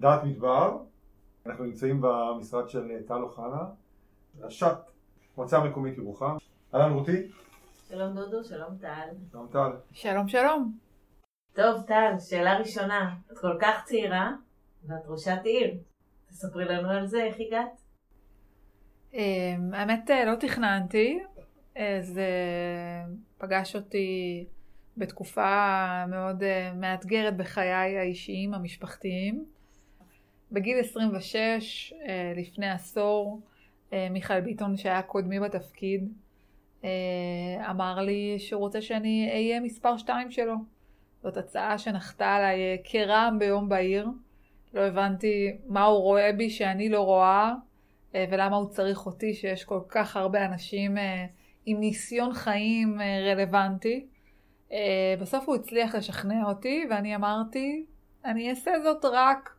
דעת מדבר, אנחנו נמצאים במשרד של טל אוחנה, ראשת מועצה מקומית ירוחם. אהלן רותי. שלום דודו, שלום טל. שלום טל. שלום שלום. טוב טל, שאלה ראשונה, את כל כך צעירה ואת ראשת עיר. תספרי לנו על זה, איך הגעת? אמ, האמת אה, לא תכננתי, אה, זה פגש אותי בתקופה מאוד אה, מאתגרת בחיי האישיים המשפחתיים. בגיל 26, לפני עשור, מיכאל ביטון שהיה קודמי בתפקיד, אמר לי שהוא רוצה שאני אהיה מספר 2 שלו. זאת הצעה שנחתה עליי כרעם ביום בהיר. לא הבנתי מה הוא רואה בי שאני לא רואה, אה, ולמה הוא צריך אותי שיש כל כך הרבה אנשים אה, עם ניסיון חיים אה, רלוונטי. בסוף הוא הצליח לשכנע אותי ואני אמרתי, אני אעשה זאת רק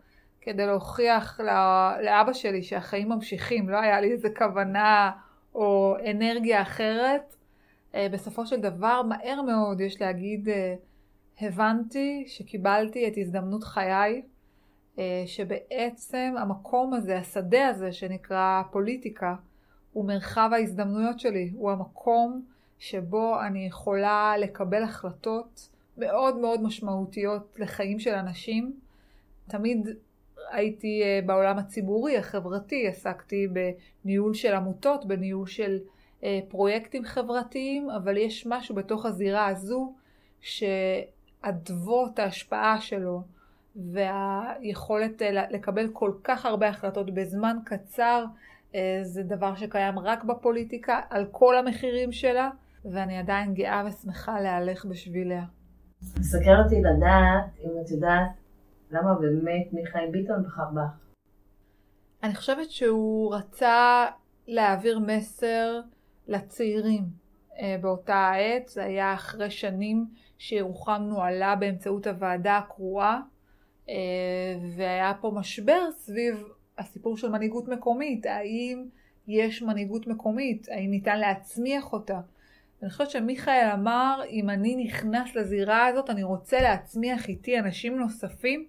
כדי להוכיח לאבא שלי שהחיים ממשיכים, לא היה לי איזה כוונה או אנרגיה אחרת. בסופו של דבר, מהר מאוד, יש להגיד, הבנתי שקיבלתי את הזדמנות חיי. אה, שבעצם המקום הזה, השדה הזה שנקרא פוליטיקה, הוא מרחב ההזדמנויות שלי, הוא המקום שבו אני יכולה לקבל החלטות מאוד מאוד משמעותיות לחיים של אנשים. תמיד הייתי אה, בעולם הציבורי, החברתי, עסקתי בניהול של עמותות, בניהול של אה, פרויקטים חברתיים, אבל יש משהו בתוך הזירה הזו שאדוות ההשפעה שלו והיכולת אה, לקבל כל כך הרבה החלטות בזמן קצר זה דבר שקיים רק בפוליטיקה על כל המחירים שלה ואני עדיין גאה ושמחה להלך בשביליה. מסקר אותי לדעת אם את יודעת למה באמת מיכאל ביטון בחר בך. אני חושבת שהוא רצה להעביר מסר לצעירים אה, באותה העת, זה היה אחרי שנים שירוחם נוהלה באמצעות הוועדה הקרואה אה, והיה פה משבר סביב הסיפור של מנהיגות מקומית. האם יש מנהיגות מקומית? האם ניתן להצמיח אותה? אני חושבת שמיכאל אמר, אם אני נכנס לזירה הזאת, אני רוצה להצמיח איתי אנשים נוספים,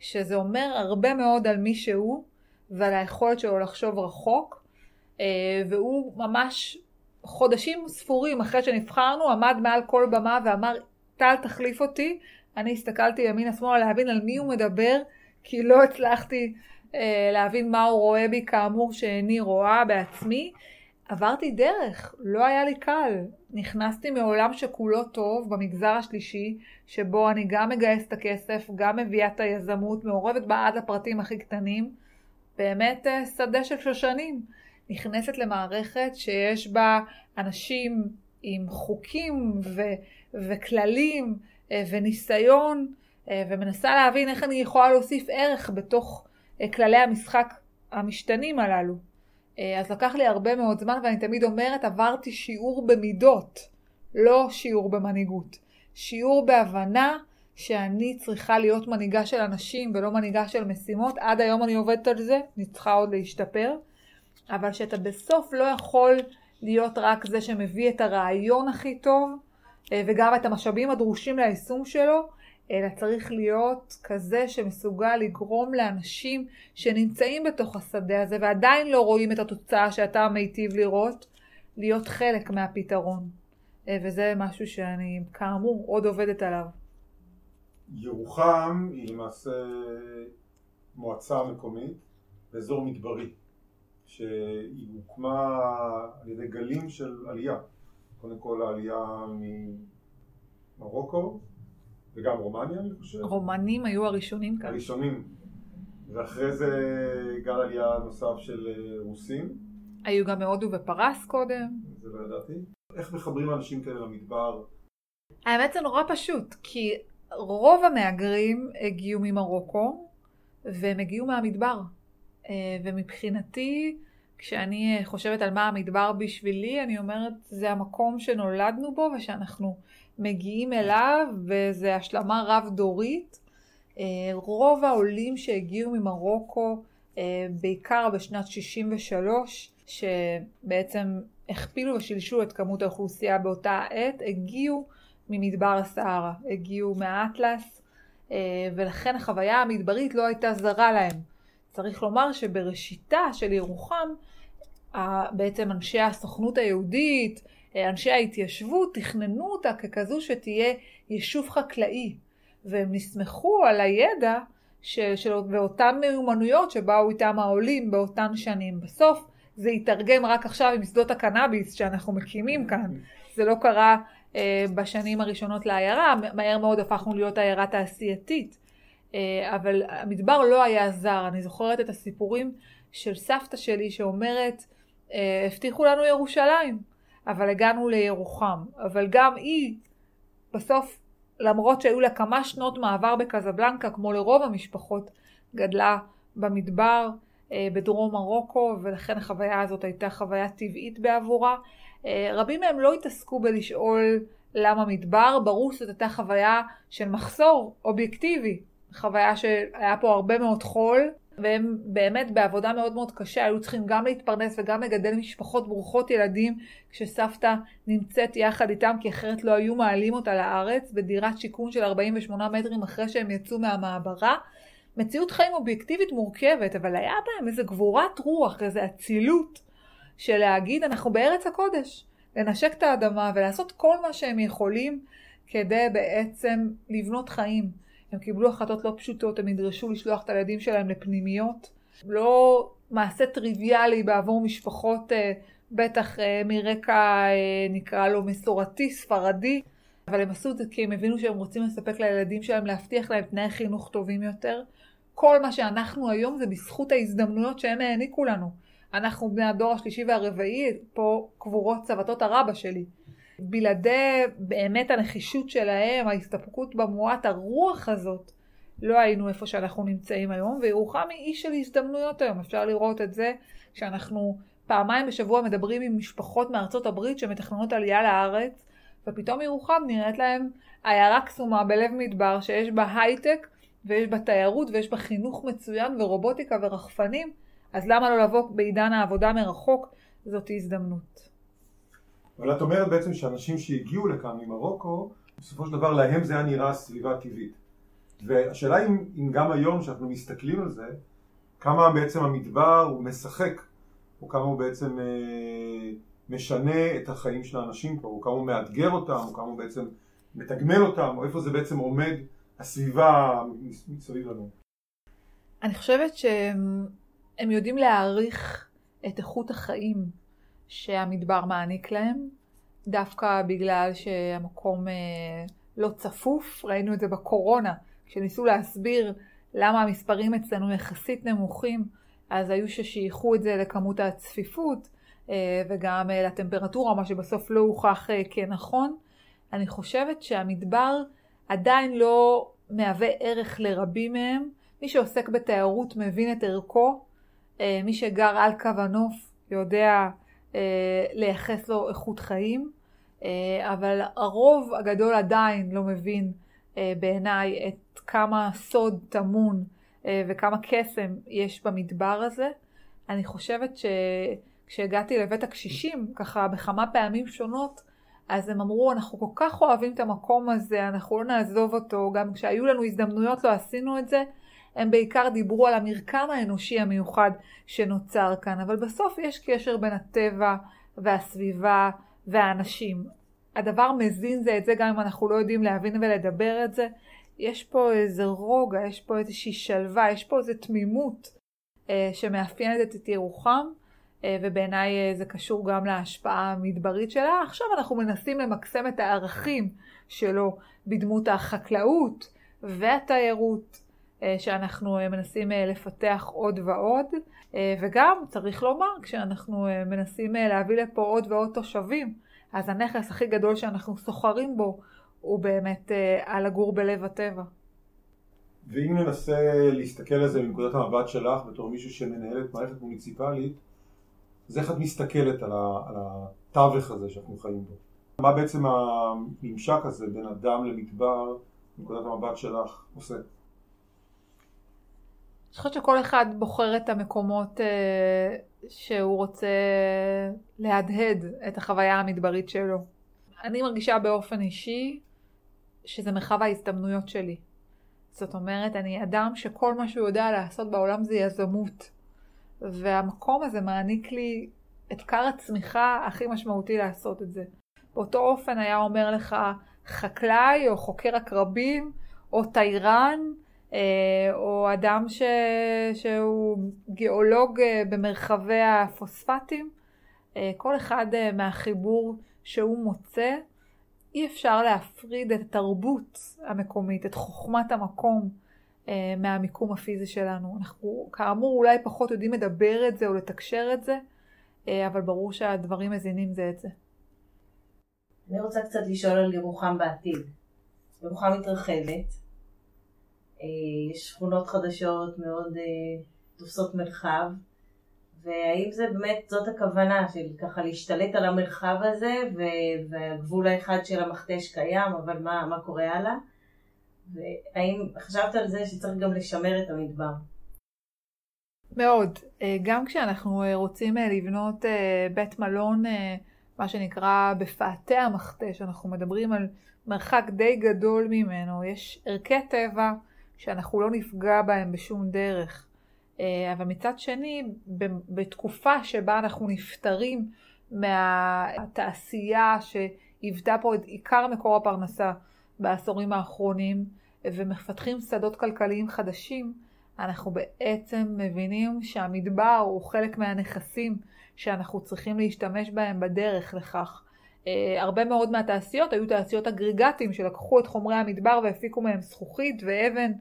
שזה אומר הרבה מאוד על מי שהוא ועל היכולת שלו לחשוב רחוק. אה, והוא ממש חודשים ספורים אחרי שנבחרנו, עמד מעל כל במה ואמר, טל תחליף אותי, אני הסתכלתי ימינה שמאלה להבין על מי הוא מדבר, כי לא הצלחתי אה, להבין מה הוא רואה בי כאמור שאיני רואה בעצמי. עברתי דרך, לא היה לי קל. נכנסתי מעולם שכולו טוב במגזר השלישי, שבו אני גם מגייס את הכסף, גם מביאה את היזמות, מעורבת בה עד לפרטים הכי קטנים. באמת אה, שדה של שושנים. נכנסת למערכת שיש בה אנשים עם חוקים ו- וכללים אה, וניסיון אה, ומנסה להבין איך אני יכולה להוסיף ערך בתוך כללי המשחק המשתנים הללו. אז לקח לי הרבה מאוד זמן ואני תמיד אומרת עברתי שיעור במידות, לא שיעור במנהיגות. שיעור בהבנה שאני צריכה להיות מנהיגה של אנשים ולא מנהיגה של משימות. עד היום אני עובדת על זה, אני צריכה עוד להשתפר. אבל שאתה בסוף לא יכול להיות רק זה שמביא את הרעיון הכי טוב, אה, וגם את המשאבים הדרושים ליישום שלו, אלא צריך להיות כזה שמסוגל לגרום לאנשים שנמצאים בתוך השדה הזה ועדיין לא רואים את התוצאה שאתה מיטיב לראות, להיות חלק מהפתרון. אה, וזה משהו שאני כאמור עוד עובדת עליו. ירוחם היא למעשה מועצה מקומית באזור מדברי, שהיא הוקמה על ידי גלים של עלייה. קודם כל העלייה ממרוקו וגם רומניה אני חושב. רומנים היו הראשונים כאן. הראשונים. ואחרי זה גל עלייה נוסף של אה, רוסים. היו גם מהודו ופרס קודם. זה לא ידעתי. איך מחברים אנשים כאלה למדבר? האמת זה נורא פשוט, כי רוב המהגרים הגיעו ממרוקו והם הגיעו מהמדבר. אה, ומבחינתי כשאני אה, חושבת על מה המדבר בשבילי, אני אומרת, זה המקום שנולדנו בו ושאנחנו מגיעים אליו, וזה השלמה רב-דורית. אה, רוב העולים שהגיעו ממרוקו, אה, בעיקר בשנת 63, שבעצם הכפילו ושילשו את כמות האוכלוסייה באותה העת, הגיעו ממדבר הסהרה, הגיעו מהאטלס, ולכן החוויה המדברית לא הייתה זרה להם. צריך לומר שבראשיתה של ירוחם, בעצם אנשי הסוכנות היהודית, אנשי ההתיישבות, תכננו אותה ככזו שתהיה יישוב חקלאי, והם נסמכו על הידע ואותן מיומנויות שבאו איתם העולים באותן שנים. בסוף זה יתרגם רק עכשיו עם שדות הקנאביס שאנחנו מקימים כאן. זה לא קרה אה, בשנים הראשונות לעיירה, מהר מאוד הפכנו להיות עיירה תעשייתית. אה, אבל המדבר לא היה זר, אני זוכרת את הסיפורים של סבתא שלי שאומרת, אה, הבטיחו לנו ירושלים, אבל הגענו לירוחם. אבל גם היא, בסוף, למרות שהיו לה כמה שנות מעבר בקזבלנקה, כמו לרוב המשפחות, גדלה במדבר אה, בדרום מרוקו, ולכן החוויה הזאת הייתה חוויה טבעית בעבורה. רבים מהם לא התעסקו בלשאול למה מדבר, ברור שזאת הייתה חוויה של מחסור אובייקטיבי. חוויה שהיה פה הרבה מאוד חול, והם באמת בעבודה מאוד מאוד קשה, היו צריכים גם להתפרנס וגם לגדל משפחות ברוכות ילדים, כשסבתא נמצאת יחד איתם, כי אחרת לא היו מעלים אותה לארץ, בדירת שיכון של 48 מטרים אחרי שהם יצאו מהמעברה. מציאות חיים אובייקטיבית מורכבת, אבל היה בהם איזה גבורת רוח, איזה אצילות, של להגיד אנחנו בארץ הקודש, לנשק את האדמה ולעשות כל מה שהם יכולים כדי בעצם לבנות חיים. הם קיבלו החלטות לא פשוטות, הם נדרשו לשלוח את הילדים שלהם לפנימיות. לא מעשה טריוויאלי בעבור משפחות אה, בטח אה, מרקע אה, נקרא לו מסורתי, ספרדי, אבל הם עשו את זה כי הם הבינו שהם רוצים לספק לילדים שלהם, להבטיח להם תנאי חינוך טובים יותר. כל מה שאנחנו היום זה בזכות ההזדמנויות שהם העניקו לנו. אנחנו בני הדור השלישי והרביעי, פה קבורות צוותות הרבה שלי. בלעדי באמת הנחישות שלהם, ההסתפקות במועט, הרוח הזאת, לא היינו איפה שאנחנו נמצאים היום, וירוחם היא איש של הזדמנויות היום. אפשר לראות את זה כשאנחנו פעמיים בשבוע מדברים עם משפחות מארצות הברית שמתכננות עלייה לארץ, ופתאום ירוחם נראית להם עיירה קסומה בלב מדבר שיש בה הייטק ויש בה תיירות ויש בה חינוך מצוין ורובוטיקה ורחפנים, אז למה לא לבוא בעידן העבודה מרחוק? זאת הזדמנות. אבל את אומרת בעצם שאנשים שהגיעו לכאן ממרוקו, בסופו של דבר להם זה היה נראה סביבה טבעית. והשאלה אם, אם גם היום שאנחנו מסתכלים על זה, כמה בעצם המדבר הוא משחק, או כמה הוא בעצם אה, משנה את החיים של האנשים פה, או כמה הוא מאתגר אותם, או כמה הוא בעצם מתגמל אותם, או איפה זה בעצם עומד הסביבה מסביב לנו. אני חושבת שהם יודעים להעריך את איכות החיים שהמדבר מעניק להם, דווקא בגלל שהמקום אה, לא צפוף, ראינו את זה בקורונה, כשניסו להסביר למה המספרים אצלנו יחסית נמוכים, אז היו ששייכו את זה לכמות הצפיפות אה, וגם אה, לטמפרטורה, מה שבסוף לא הוכח כנכון. אני חושבת שהמדבר עדיין לא מהווה ערך לרבים מהם. מי שעוסק בתיירות מבין את ערכו, מי שגר על קו הנוף יודע אה, לייחס לו איכות חיים, אה, אבל הרוב הגדול עדיין לא מבין אה, בעיניי את כמה סוד טמון וכמה קסם יש במדבר הזה. אני חושבת שכשהגעתי לבית הקשישים, ככה בכמה פעמים שונות, אז הם אמרו, אנחנו כל כך אוהבים את המקום הזה, אנחנו לא נעזוב אותו, גם כשהיו לנו הזדמנויות לא עשינו את זה. הם בעיקר דיברו על המרקם האנושי המיוחד שנוצר כאן, אבל בסוף יש קשר בין הטבע והסביבה והאנשים. הדבר מזין זה את זה גם אם אנחנו לא יודעים להבין ולדבר את זה. יש פה איזה רוגע, יש פה איזושהי שלווה, יש פה איזו תמימות אה, שמאפיינת את ירוחם, אה, ובעיניי אה, זה קשור גם להשפעה המדברית שלה. עכשיו אנחנו מנסים למקסם את הערכים שלו בדמות החקלאות והתיירות שאנחנו אה, מנסים אה, לפתח עוד ועוד, וגם צריך לומר, כשאנחנו מנסים להביא לפה עוד ועוד תושבים, אז הנכס הכי גדול שאנחנו סוחרים בו הוא באמת על לגור בלב הטבע. ואם ננסה להסתכל על זה מנקודת המבט שלך בתור מישהו שמנהלת מערכת מוניציפלית, אז איך את מסתכלת על, התווך הזה שאנחנו חיים בו? מה בעצם הממשק הזה בין אדם למדבר, מנקודת המבט שלך, עושה? אני חושבת שכל אחד בוחר את המקומות אה, שהוא רוצה להדהד את החוויה המדברית שלו. אני מרגישה באופן אישי שזה מרחב ההזדמנויות שלי. זאת אומרת, אני אדם שכל מה שהוא יודע לעשות בעולם זה יזמות. והמקום הזה מעניק לי את כר הצמיחה הכי משמעותי לעשות את זה. באותו אופן היה אומר לך חקלאי או חוקר עקרבים או תיירן או אדם ש... שהוא גיאולוג אה, במרחבי הפוספטים. אה, כל אחד מהחיבור שהוא מוצא, אי אפשר להפריד את התרבות המקומית, את חוכמת המקום מהמיקום הפיזי שלנו. אנחנו כאמור אולי פחות יודעים לדבר את זה או לתקשר את זה, אבל ברור שהדברים מזינים זה את זה. אני רוצה קצת לשאול על ירוחם בעתיד. ירוחם מתרחבת, אה, יש שכונות חדשות מאוד אה, תופסות מרחב, והאם זה באמת זאת הכוונה של ככה להשתלט על המרחב הזה והגבול האחד של המכתש קיים, אבל מה, מה קורה הלאה? והאם חשבת על זה שצריך גם לשמר את המדבר? מאוד. אה, גם כשאנחנו רוצים לבנות בית מלון, מה שנקרא בפאתי המכתש, אנחנו מדברים על מרחק די גדול ממנו, יש ערכי טבע שאנחנו לא נפגע בהם בשום דרך. אה, אבל מצד שני, בתקופה שבה אנחנו נפטרים מהתעשייה שהיוותה פה את עיקר מקור הפרנסה בעשורים האחרונים, ומפתחים שדות כלכליים חדשים, אנחנו בעצם מבינים שהמדבר הוא חלק מהנכסים שאנחנו צריכים להשתמש בהם בדרך לכך. Uh, הרבה מאוד מהתעשיות היו תעשיות אגריגטים שלקחו את חומרי המדבר והפיקו מהם זכוכית ואבן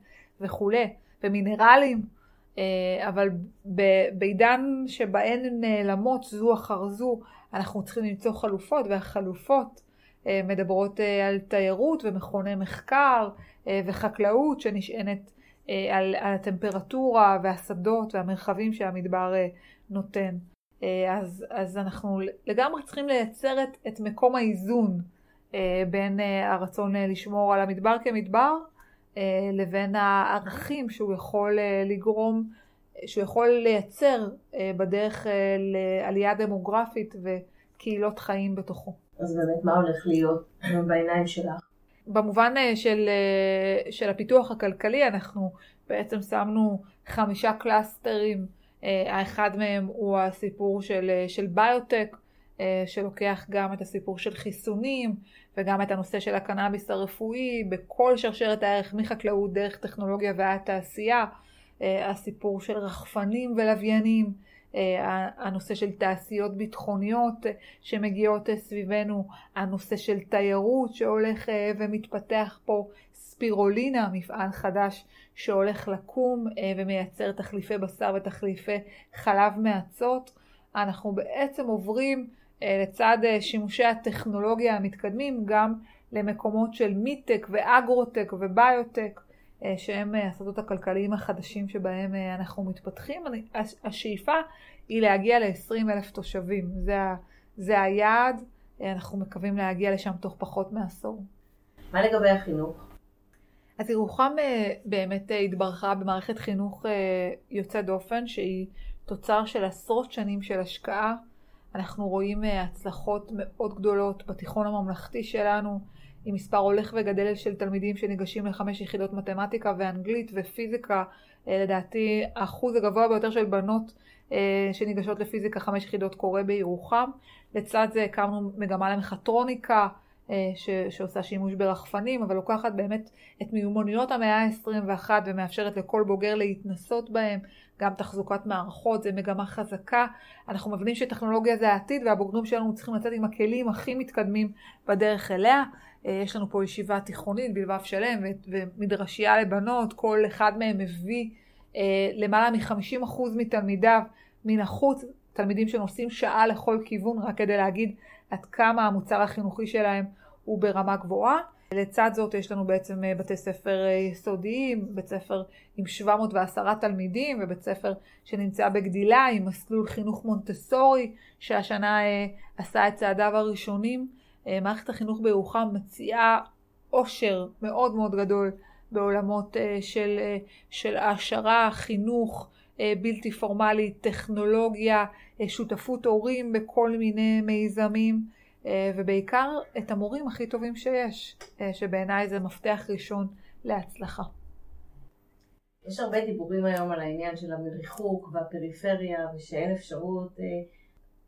וכולי, ומינרלים, uh, אבל בעידן שבהן הן נעלמות זו אחר זו, אנחנו צריכים למצוא חלופות, והחלופות uh, מדברות על תיירות ומכוני מחקר וחקלאות שנשענת על, על הטמפרטורה והשדות והמרחבים שהמדבר נותן. אה, אז, אז אנחנו לגמרי צריכים לייצר את, את מקום האיזון אה, בין אה, הרצון לשמור על המדבר כמדבר לבין הערכים שהוא יכול לגרום, שהוא יכול לייצר בדרך לעלייה דמוגרפית וקהילות חיים בתוכו. אז באמת מה הולך להיות בעיניים שלך? במובן של, של הפיתוח הכלכלי אנחנו בעצם שמנו חמישה קלאסטרים האחד מהם הוא הסיפור של, אה, של ביוטק, אה, שלוקח גם את הסיפור של חיסונים וגם את הנושא של הקנאביס הרפואי בכל שרשרת הערך מחקלאות דרך טכנולוגיה ועד תעשייה, הסיפור של רחפנים ולוויינים, הנושא של תעשיות ביטחוניות שמגיעות סביבנו, הנושא של תיירות שהולך ומתפתח פה, ספירולינה, מפעל חדש שהולך לקום אה, ומייצר תחליפי בשר ותחליפי חלב מאצות. אנחנו בעצם עוברים אה, לצד אה, שימושי הטכנולוגיה המתקדמים גם למקומות של מיטק ואגרוטק וביוטק שהם השדות הכלכליים החדשים שבהם אנחנו מתפתחים. השאיפה היא להגיע ל-20 אלף תושבים, זה, זה היעד, אנחנו מקווים להגיע לשם תוך פחות מעשור. מה לגבי החינוך? אז ירוחם אה, באמת אה, התברכה במערכת חינוך אה, יוצא דופן שהיא תוצר של עשרות שנים של השקעה. אנחנו רואים הצלחות מאוד גדולות בתיכון הממלכתי שלנו, עם מספר הולך וגדל של תלמידים שניגשים לחמש יחידות מתמטיקה ואנגלית ופיזיקה. לדעתי האחוז הגבוה ביותר של בנות שניגשות לפיזיקה חמש יחידות קורה בירוחם. לצד זה הקמנו מגמה למכטרוניקה. אה, ש, שעושה שימוש ברחפנים, אבל לוקחת באמת את מיומנויות המאה ה-21 ומאפשרת לכל בוגר להתנסות בהם, גם תחזוקת מערכות, זה מגמה חזקה. אנחנו מבינים שטכנולוגיה זה העתיד והבוגרים שלנו צריכים לצאת עם הכלים הכי מתקדמים בדרך אליה. אה, יש לנו פה ישיבה תיכונית בלבב שלם ומדרשייה לבנות, כל אחד מהם מביא אה, למעלה מ-50% מתלמידיו מן החוץ, תלמידים שנוסעים שעה לכל כיוון רק כדי להגיד עד כמה המוצר החינוכי שלהם הוא ברמה גבוהה. לצד זאת יש לנו בעצם אה, בתי ספר אה, יסודיים, בית ספר עם 710 תלמידים ובית ספר שנמצא בגדילה עם מסלול חינוך מונטסורי שהשנה אה, עשה את צעדיו הראשונים. מערכת החינוך בירוחם מציעה עושר מאוד מאוד גדול בעולמות של, של העשרה, חינוך בלתי פורמלי, טכנולוגיה, שותפות הורים בכל מיני מיזמים, אה, ובעיקר את המורים הכי טובים שיש, אה, שבעיניי זה מפתח ראשון להצלחה. יש הרבה דיבורים היום על העניין של המריחוק והפריפריה ושאין אפשרות, אה,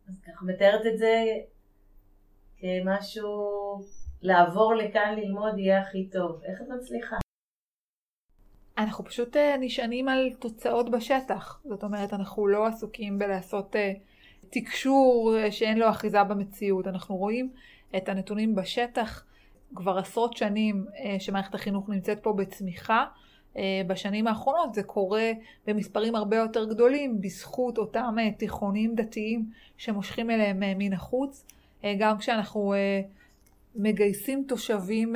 אז ככה מתארת את זה כמשהו, לעבור לכאן ללמוד יהיה הכי טוב. איך את מצליחה? אנחנו פשוט אה, נשענים על תוצאות בשטח. זאת אומרת, אנחנו לא עסוקים בלעשות אה, תקשור שאין לו אחיזה במציאות. אנחנו רואים את הנתונים בשטח כבר עשרות שנים שמערכת החינוך נמצאת פה בצמיחה. אה, בשנים האחרונות זה קורה במספרים הרבה יותר גדולים בזכות אותם אה, תיכונים דתיים שמושכים אליהם אה, מן החוץ. גם כשאנחנו מגייסים תושבים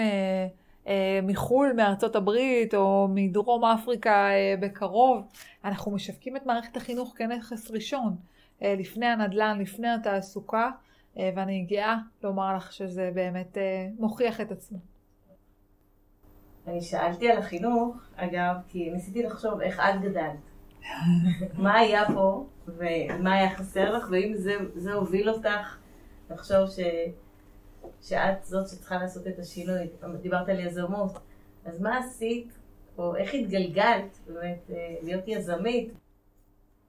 מחו"ל, מארצות הברית או מדרום אפריקה בקרוב, אנחנו משווקים את מערכת החינוך כנכס ראשון, לפני הנדל"ן, לפני התעסוקה, ואני גאה לומר לך שזה באמת מוכיח את עצמו. אני שאלתי על החינוך, אגב, כי ניסיתי לחשוב איך את גדלת. מה היה פה, ומה היה חסר לך, ואם זה, זה הוביל אותך לחשוב ש, שאת זאת שצריכה לעשות את השינוי. דיברת על יזמות. אז מה עשית, או איך התגלגלת באמת אה, להיות יזמית?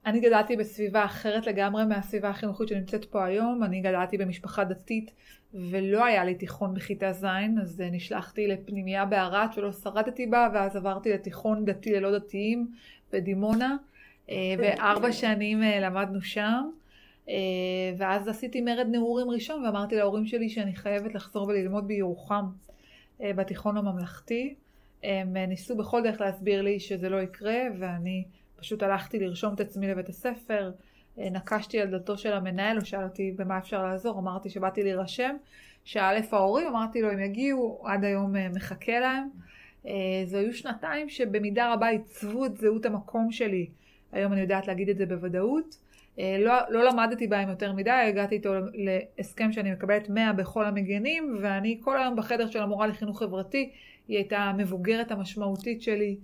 אני גדלתי בסביבה אחרת לגמרי מהסביבה החינוכית שנמצאת פה היום. אני גדלתי במשפחה דתית ולא היה לי תיכון בכיתה ז', אז אה, נשלחתי לפנימייה בערד שלא שרדתי בה, ואז עברתי לתיכון דתי ללא דתיים בדימונה, אה, וארבע שנים למדנו שם. ואז עשיתי מרד נעורים ראשון ואמרתי להורים שלי שאני חייבת לחזור וללמוד בירוחם בתיכון הממלכתי. הם ניסו בכל דרך להסביר לי שזה לא יקרה ואני פשוט הלכתי לרשום את עצמי לבית הספר, אה, נקשתי על דלתו של המנהל, הוא שאל אותי במה אפשר לעזור, אמרתי שבאתי להירשם, איפה ההורים, אמרתי לו הם יגיעו, עד היום אה, מחכה להם. אה, זו היו שנתיים שבמידה רבה עיצבו את זהות המקום שלי. היום אני יודעת להגיד את זה בוודאות. לא, לא למדתי בהם יותר מדי, הגעתי איתו להסכם שאני מקבלת 100 בכל המגנים, ואני כל היום בחדר של המורה לחינוך חברתי, היא הייתה המבוגרת המשמעותית שלי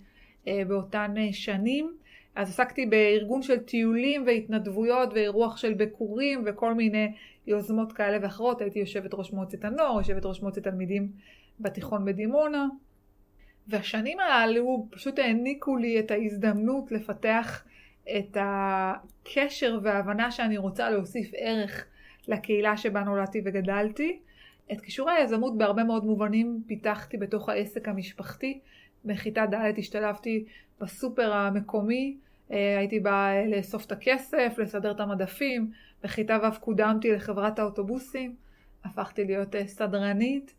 באותן שנים. אז עסקתי בארגון של טיולים והתנדבויות ואירוח של ביקורים וכל מיני יוזמות כאלה ואחרות. הייתי יושבת ראש מועצת הנוער, יושבת ראש מועצת תלמידים בתיכון בדימונה. והשנים הללו פשוט העניקו לי את ההזדמנות לפתח את הקשר וההבנה שאני רוצה להוסיף ערך לקהילה שבה נולדתי וגדלתי. את כישורי היזמות בהרבה מאוד מובנים פיתחתי בתוך העסק המשפחתי. בכיתה ד' השתלבתי בסופר המקומי, אה, הייתי באה לאסוף את הכסף, לסדר את המדפים, בכיתה ו' קודמתי לחברת האוטובוסים, הפכתי להיות אה, סדרנית,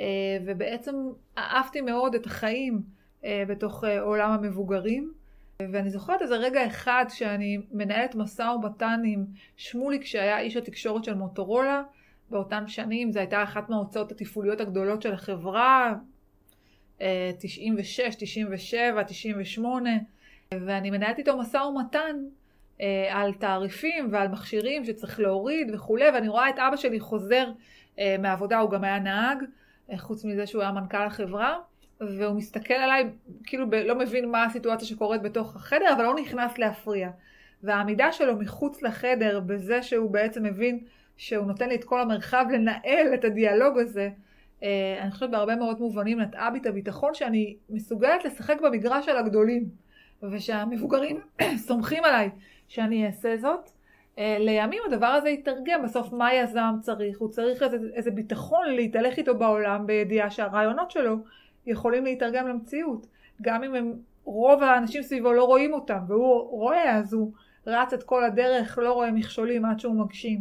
אה, ובעצם אהבתי מאוד את החיים בתוך עולם המבוגרים. ואני זוכרת איזה רגע אחד שאני מנהלת משא ומתן עם שמוליק שהיה איש התקשורת של מוטורולה באותן שנים, זו הייתה אחת מההוצאות התפעוליות הגדולות של החברה, 96, 97, 98, ואני מנהלת איתו משא ומתן אה, על תעריפים ועל מכשירים שצריך להוריד וכולי, ואני רואה את אבא שלי חוזר אה, מהעבודה, הוא גם היה נהג, אה, חוץ מזה שהוא היה מנכ"ל החברה, והוא מסתכל עליי, כאילו ב- לא מבין מה הסיטואציה שקורית בתוך החדר, אבל לא נכנס להפריע. והעמידה שלו מחוץ לחדר, בזה שהוא בעצם מבין שהוא נותן לי את כל המרחב לנהל את הדיאלוג הזה, אה, אני חושבת בהרבה מאוד מובנים נטעה בי את הביטחון שאני מסוגלת לשחק במגרש של הגדולים ושהמבוגרים סומכים עליי שאני אעשה זאת. אה, לימים הדבר הזה יתרגם בסוף מה יזם צריך, הוא צריך איזה, איזה ביטחון להתהלך איתו בעולם בידיעה שהרעיונות שלו יכולים להתרגם למציאות גם אם הם, רוב האנשים סביבו לא רואים אותם והוא רואה אז הוא רץ את כל הדרך לא רואה מכשולים עד שהוא מגשים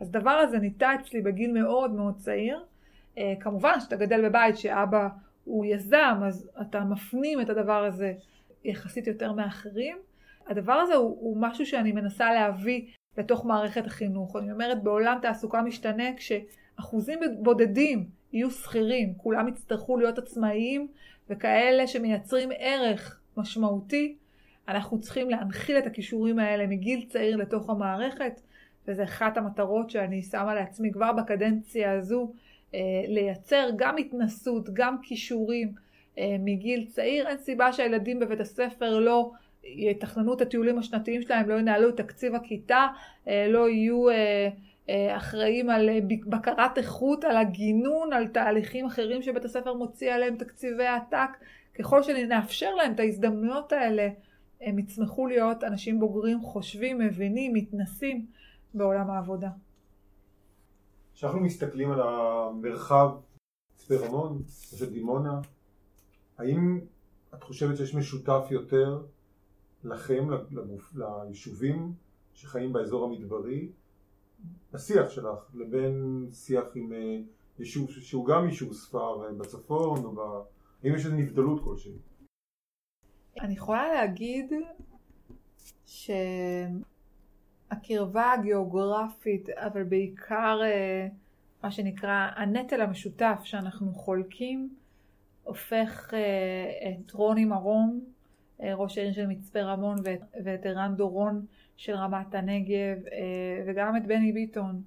אז הדבר הזה ניטע אצלי בגיל מאוד מאוד צעיר אה, כמובן שאתה גדל בבית שאבא הוא יזם, אז אתה מפנים את הדבר הזה יחסית יותר מאחרים. הדבר הזה הוא, הוא משהו שאני מנסה להביא לתוך מערכת החינוך. אני אומרת, בעולם תעסוקה משתנה כשאחוזים בודדים יהיו שכירים, כולם יצטרכו להיות עצמאיים וכאלה שמייצרים ערך משמעותי. אנחנו צריכים להנחיל את הכישורים האלה מגיל צעיר לתוך המערכת, וזה אחת המטרות שאני שמה לעצמי כבר בקדנציה הזו, אה, לייצר גם התנסות, גם כישורים אה, מגיל צעיר. אין סיבה שהילדים בבית הספר לא יתכננו את הטיולים השנתיים שלהם, לא ינהלו את תקציב הכיתה, אה, לא יהיו אחראים על בקרת איכות, על הגינון, על תהליכים אחרים שבית הספר מוציא עליהם תקציבי עתק. ככל שנאפשר להם את ההזדמנויות האלה, הם יצמחו להיות אנשים בוגרים, חושבים, מבינים, מתנסים בעולם העבודה. כשאנחנו מסתכלים על המרחב מצפה רמון, של דימונה, האם את חושבת שיש משותף יותר לכם, לגוף, ליישובים שחיים באזור המדברי, בשיח שלך, לבין שיח עם אה, יישוב שהוא גם יישוב ספר אה, בצפון, או ב... האם יש איזו נבדלות כלשהי? אני יכולה להגיד שהקרבה הגיאוגרפית, אבל בעיקר אה, מה שנקרא הנטל המשותף שאנחנו חולקים, הופך את רוני מרום ראש העיר של מצפה רמון ואת ערן דורון של רמת הנגב אה, וגם את בני ביטון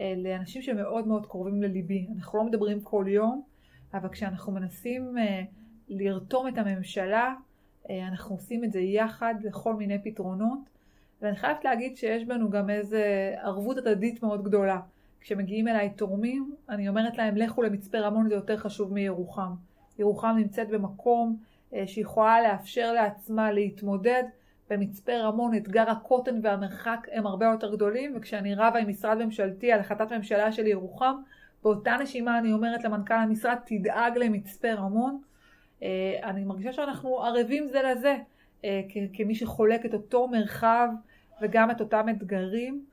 אה, לאנשים שמאוד מאוד קרובים לליבי. אנחנו לא מדברים כל יום, אבל כשאנחנו מנסים לרתום את הממשלה, אנחנו עושים את זה יחד לכל מיני פתרונות. ואני חייבת להגיד שיש בנו גם איזו ערבות הדדית מאוד גדולה. כשמגיעים אליי תורמים, אני אומרת להם לכו למצפה רמון זה יותר חשוב מירוחם. ירוחם נמצאת במקום אה, שיכולה לאפשר לעצמה להתמודד. במצפה רמון אתגר הקוטן והמרחק הם הרבה יותר גדולים וכשאני רבה עם משרד ממשלתי על החלטת ממשלה של ירוחם באותה נשימה אני אומרת למנכ"ל המשרד תדאג למצפה רמון. אה, אני מרגישה שאנחנו ערבים זה לזה אה, כמי שחולק את אותו מרחב וגם את אותם אתגרים.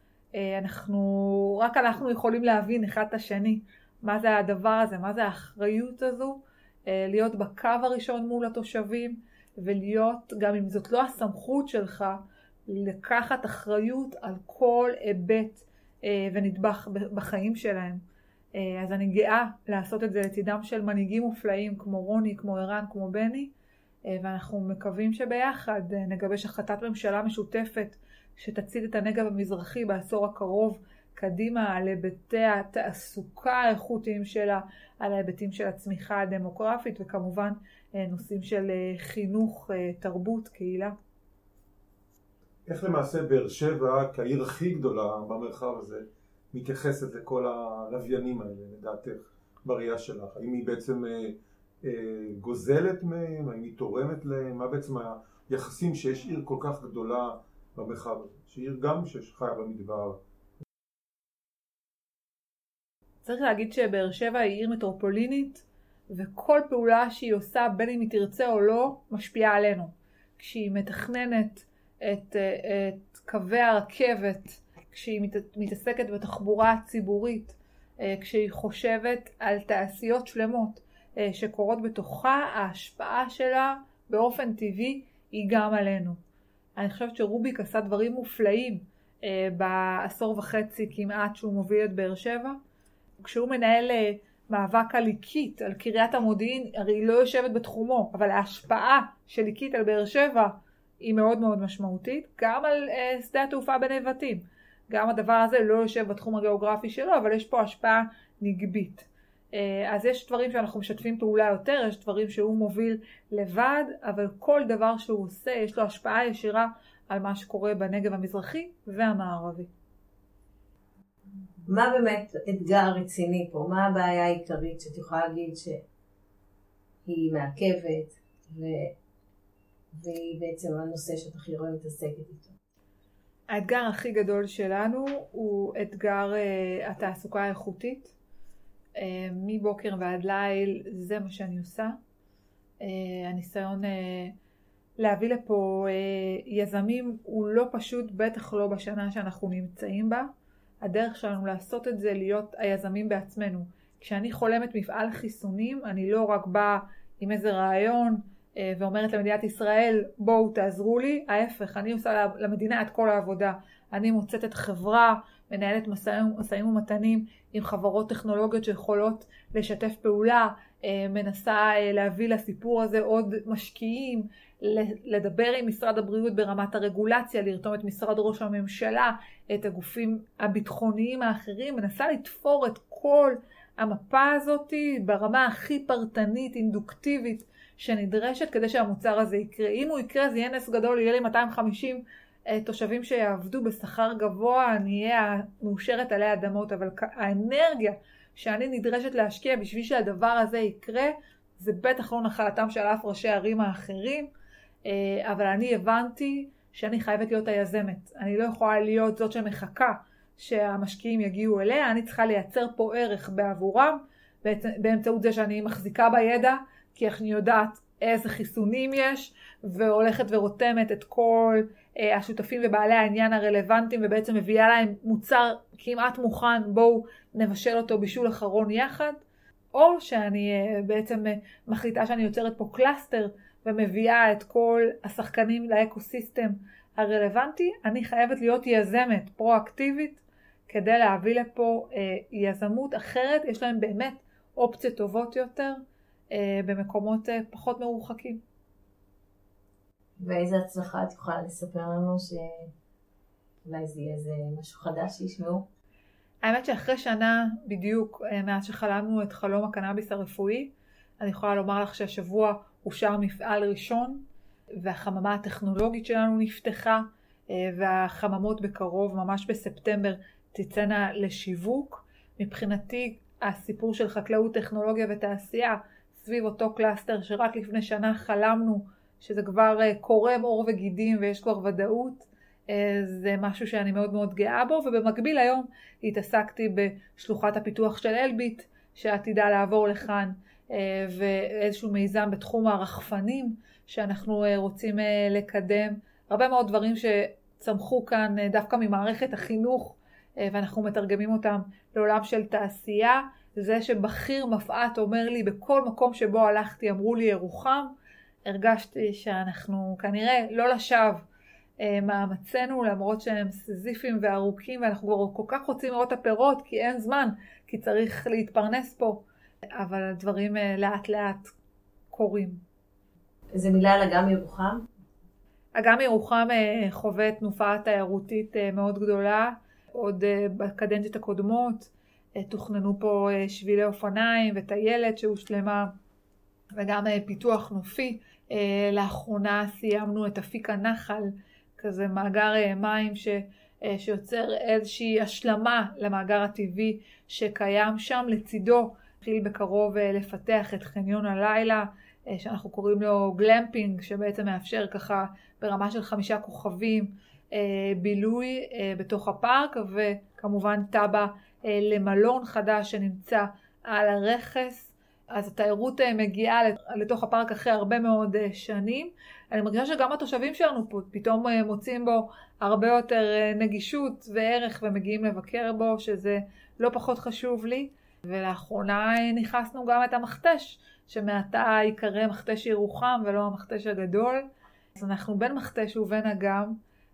אנחנו רק אנחנו יכולים להבין אחד את השני מה זה הדבר הזה מה זה האחריות הזו. אה, להיות בקו הראשון מול התושבים ולהיות, גם אם זאת לא הסמכות שלך, לקחת אחריות על כל היבט אה, ונדבך בחיים שלהם. אה, אז אני גאה לעשות את זה לצידם של מנהיגים מופלאים כמו רוני, כמו ערן, כמו בני, ואנחנו מקווים שביחד נגבש החלטת ממשלה משותפת שתצעיד את הנגב המזרחי בעשור הקרוב קדימה על היבטי התעסוקה האיכותיים שלה, על ההיבטים של הצמיחה הדמוגרפית וכמובן אה, נושאים של אה, חינוך, אה, תרבות, קהילה. איך למעשה באר שבע, כעיר הכי גדולה במרחב הזה, מתייחסת לכל הלוויינים האלה, לדעתך, בראייה שלך? האם היא בעצם אה, אה, גוזלת מהם? האם היא תורמת להם? מה בעצם היחסים שיש עיר כל כך גדולה במרחב הזה? שעיר גם שחיה במדבר, צריך להגיד שבאר שבע היא עיר מטרופולינית וכל פעולה שהיא עושה בין אם היא תרצה או לא משפיעה עלינו. כשהיא מתכננת את, את קווי הרכבת, כשהיא מת, מתעסקת בתחבורה הציבורית, אה, כשהיא חושבת על תעשיות שלמות אה, שקורות בתוכה, ההשפעה שלה באופן טבעי היא גם עלינו. אני חושבת שרוביק עשה דברים מופלאים אה, בעשור וחצי כמעט שהוא מוביל את באר שבע. כשהוא מנהל אה, מאבק על ליקית, על קריית המודיעין, הרי היא לא יושבת בתחומו, אבל ההשפעה של ליקית על באר שבע היא מאוד מאוד משמעותית, גם על uh, שדה התעופה בנבטים. גם הדבר הזה לא יושב בתחום הגיאוגרפי שלו, אבל יש פה השפעה נגבית. Uh, אז יש דברים שאנחנו משתפים פעולה יותר, יש דברים שהוא מוביל לבד, אבל כל דבר שהוא עושה יש לו השפעה ישירה על מה שקורה בנגב המזרחי והמערבי. מה באמת אתגר רציני פה? מה הבעיה העיקרית שאת יכולה להגיד שהיא מעכבת ו... והיא בעצם הנושא שאת הכי רואה מתעסקת איתו? האתגר הכי גדול שלנו הוא אתגר uh, התעסוקה האיכותית. Uh, מבוקר ועד ליל זה מה שאני עושה. Uh, הניסיון uh, להביא לפה uh, יזמים הוא לא פשוט, בטח לא בשנה שאנחנו נמצאים בה. הדרך שלנו לעשות את זה להיות היזמים בעצמנו. כשאני חולמת מפעל חיסונים, אני לא רק באה עם איזה רעיון אה, ואומרת למדינת ישראל בואו תעזרו לי, ההפך, אני עושה למדינה את כל העבודה. אני מוצאת את חברה, מנהלת משאים ומתנים עם חברות טכנולוגיות שיכולות לשתף פעולה, אה, מנסה אה, להביא לסיפור הזה עוד משקיעים, לדבר עם משרד הבריאות ברמת הרגולציה, לרתום את משרד ראש הממשלה, את הגופים הביטחוניים האחרים, מנסה לתפור את כל המפה הזאת ברמה הכי פרטנית, אינדוקטיבית שנדרשת כדי שהמוצר הזה יקרה. אם הוא יקרה זה יהיה נס גדול, יהיה לי 250 אה, תושבים שיעבדו בשכר גבוה, אני אהיה מאושרת עלי אדמות, אבל האנרגיה שאני נדרשת להשקיע בשביל שהדבר הזה יקרה, זה בטח לא נחלתם של אף ראשי הערים האחרים, אה, אבל אני הבנתי שאני חייבת להיות היזמת. אני לא יכולה להיות זאת שמחכה שהמשקיעים יגיעו אליה, אני צריכה לייצר פה ערך בעבורם באמצעות זה שאני מחזיקה בידע, כי אני יודעת איזה חיסונים יש, והולכת ורותמת את כל אה, השותפים ובעלי העניין הרלוונטיים, ובעצם מביאה להם מוצר כמעט מוכן, בואו נבשל אותו בישול אחרון יחד, או שאני אה, בעצם אה, מחליטה שאני יוצרת פה cluster ומביאה את כל השחקנים ל ecosystem הרלוונטי, אני חייבת להיות יזמת, פרואקטיבית, כדי להביא לפה אה, יזמות אחרת, יש להם באמת אופציות טובות יותר אה, במקומות אה, פחות מרוחקים. ואיזה הצלחה את יכולה לספר לנו שאולי זה יהיה איזה משהו חדש שישמעו? האמת שאחרי שנה בדיוק אה, מאז שחלמנו את חלום הקנאביס הרפואי, אני יכולה לומר לך שהשבוע אושר מפעל ראשון והחממה הטכנולוגית שלנו נפתחה והחממות בקרוב, ממש בספטמבר, תצאנה לשיווק. מבחינתי הסיפור של חקלאות, טכנולוגיה ותעשייה סביב אותו cluster שרק לפני שנה חלמנו שזה כבר אה, קורם עור וגידים ויש כבר ודאות, אה, זה משהו שאני מאוד מאוד גאה בו, ובמקביל היום התעסקתי בשלוחת הפיתוח של אלביט שעתידה לעבור לכאן, אה, ואיזשהו מיזם בתחום הרחפנים שאנחנו רוצים לקדם. הרבה מאוד דברים שצמחו כאן דווקא ממערכת החינוך ואנחנו מתרגמים אותם לעולם של תעשייה. זה שבכיר מפא"ת אומר לי בכל מקום שבו הלכתי אמרו לי ירוחם, הרגשתי שאנחנו כנראה לא לשווא אה, מאמצינו למרות שהם סזיפיים וארוכים ואנחנו כבר כל כך רוצים לראות את הפירות כי אין זמן, כי צריך להתפרנס פה, אבל הדברים אה, לאט לאט קורים. איזה מילה על אגם ירוחם? אגם ירוחם אה, חווה תנופה תיירותית מאוד גדולה, עוד בקדנציות הקודמות. תוכננו פה שבילי אופניים וטיילת שהושלמה וגם פיתוח נופי אה, לאחרונה סיימנו את אפיק הנחל, כזה מאגר אה, מים ש, אה, שיוצר איזושהי השלמה למאגר הטבעי שקיים שם. לצידו התחיל בקרוב לפתח את חניון הלילה, שאנחנו קוראים לו גלמפינג, שבעצם מאפשר ככה ברמה של חמישה כוכבים בילוי בתוך הפארק, וכמובן תב"ע למלון חדש שנמצא על הרכס. אז התיירות אה, מגיעה לתוך הפארק אחרי הרבה מאוד אה, שנים. אני מרגישה שגם התושבים שלנו פה פתאום אה, מוצאים בו הרבה יותר נגישות וערך ומגיעים לבקר בו, שזה לא פחות חשוב לי. ולאחרונה נכנסנו גם את המכתש, שמעתה ייקרא מכתש ירוחם ולא המכתש הגדול. אז אנחנו בין מכתש ובין אגם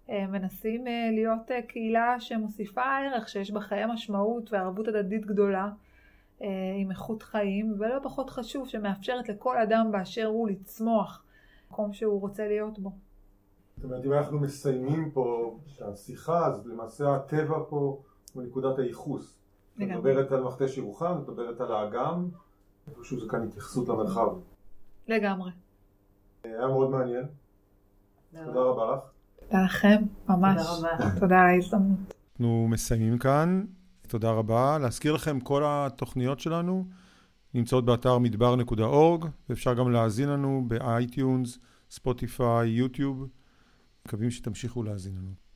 מנסים להיות קהילה שמוסיפה ערך, שיש בה חיי משמעות וערבות הדדית גדולה. אה, עם איכות חיים, ולא פחות חשוב שמאפשרת לכל אדם באשר הוא לצמוח מקום שהוא רוצה להיות בו. זאת אומרת, אם אנחנו מסיימים פה את השיחה, אז למעשה הטבע פה הוא נקודת הייחוס. את מדברת על מכתש ירוחם, את מדברת על האגם, איפשהו זה כאן התייחסות למרחב. לגמרי. היה מאוד מעניין. תודה רבה לך. תודה לכם, ממש. תודה רבה. תודה על ההזדמנות. אנחנו מסיימים כאן. תודה רבה. להזכיר לכם, כל התוכניות שלנו נמצאות באתר מדבר.org, ואפשר גם להאזין לנו ב iTunes, ספוטיפיי, יוטיוב. מקווים שתמשיכו להאזין לנו.